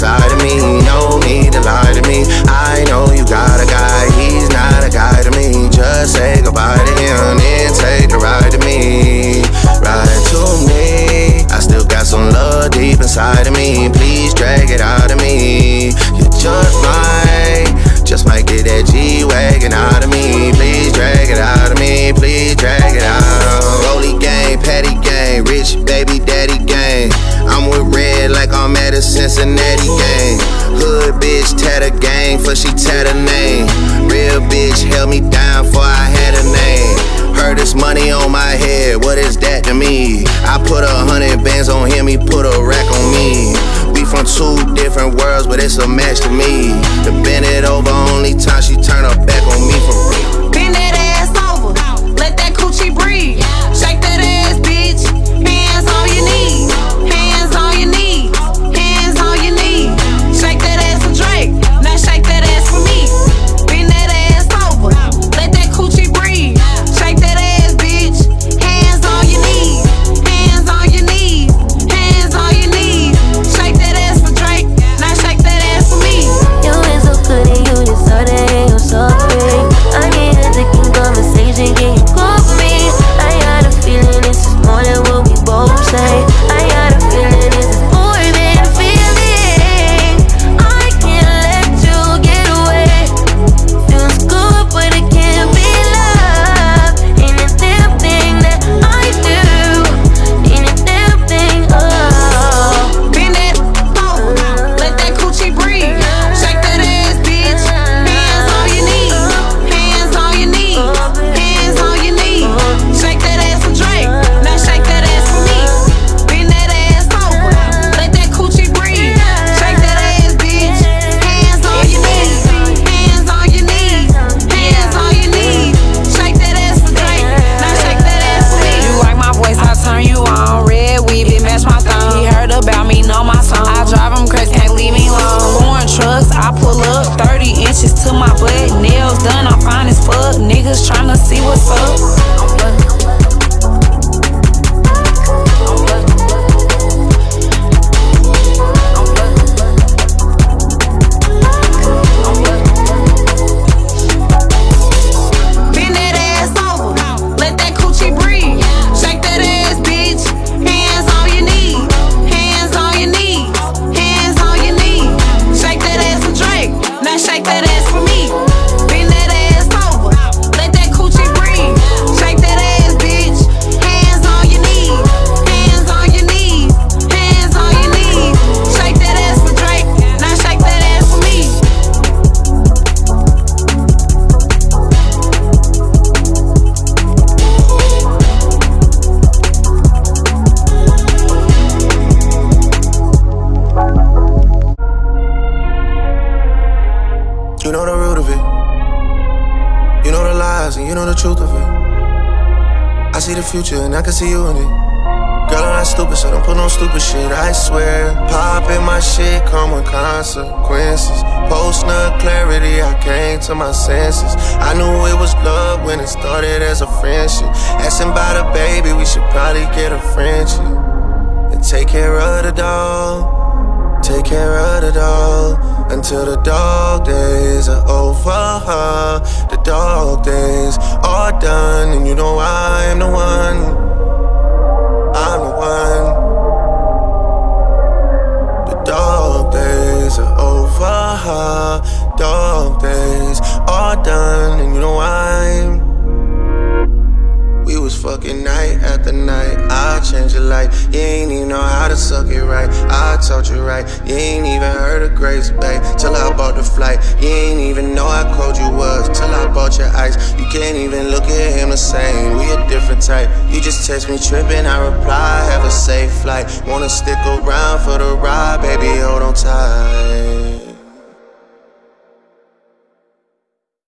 inside of me. No need to lie to me. For she tatter name. Real bitch held me down for I had a name. Heard this money on my head, what is that to me? I put a hundred bands on him, he put a rack on me. We from two different worlds, but it's a match to me. To bend it over, only time she turn her back on me for real. Truth of it. I see the future and I can see you in it. Girl, I'm not stupid, so don't put no stupid shit, I swear. Popping my shit come with consequences. Post no clarity, I came to my senses. I knew it was love when it started as a friendship. Asking about a baby, we should probably get a friendship. And take care of the dog. Take care of the dog until the dog days are over. The dog days are done, and you know I'm the one. Your life. You ain't even know how to suck it right. I taught you right. You ain't even heard of Grace Bay till I bought the flight. You ain't even know how cold you was till I bought your ice. You can't even look at him the same. We a different type. You just text me tripping. I reply, have a safe flight. Wanna stick around for the ride, baby?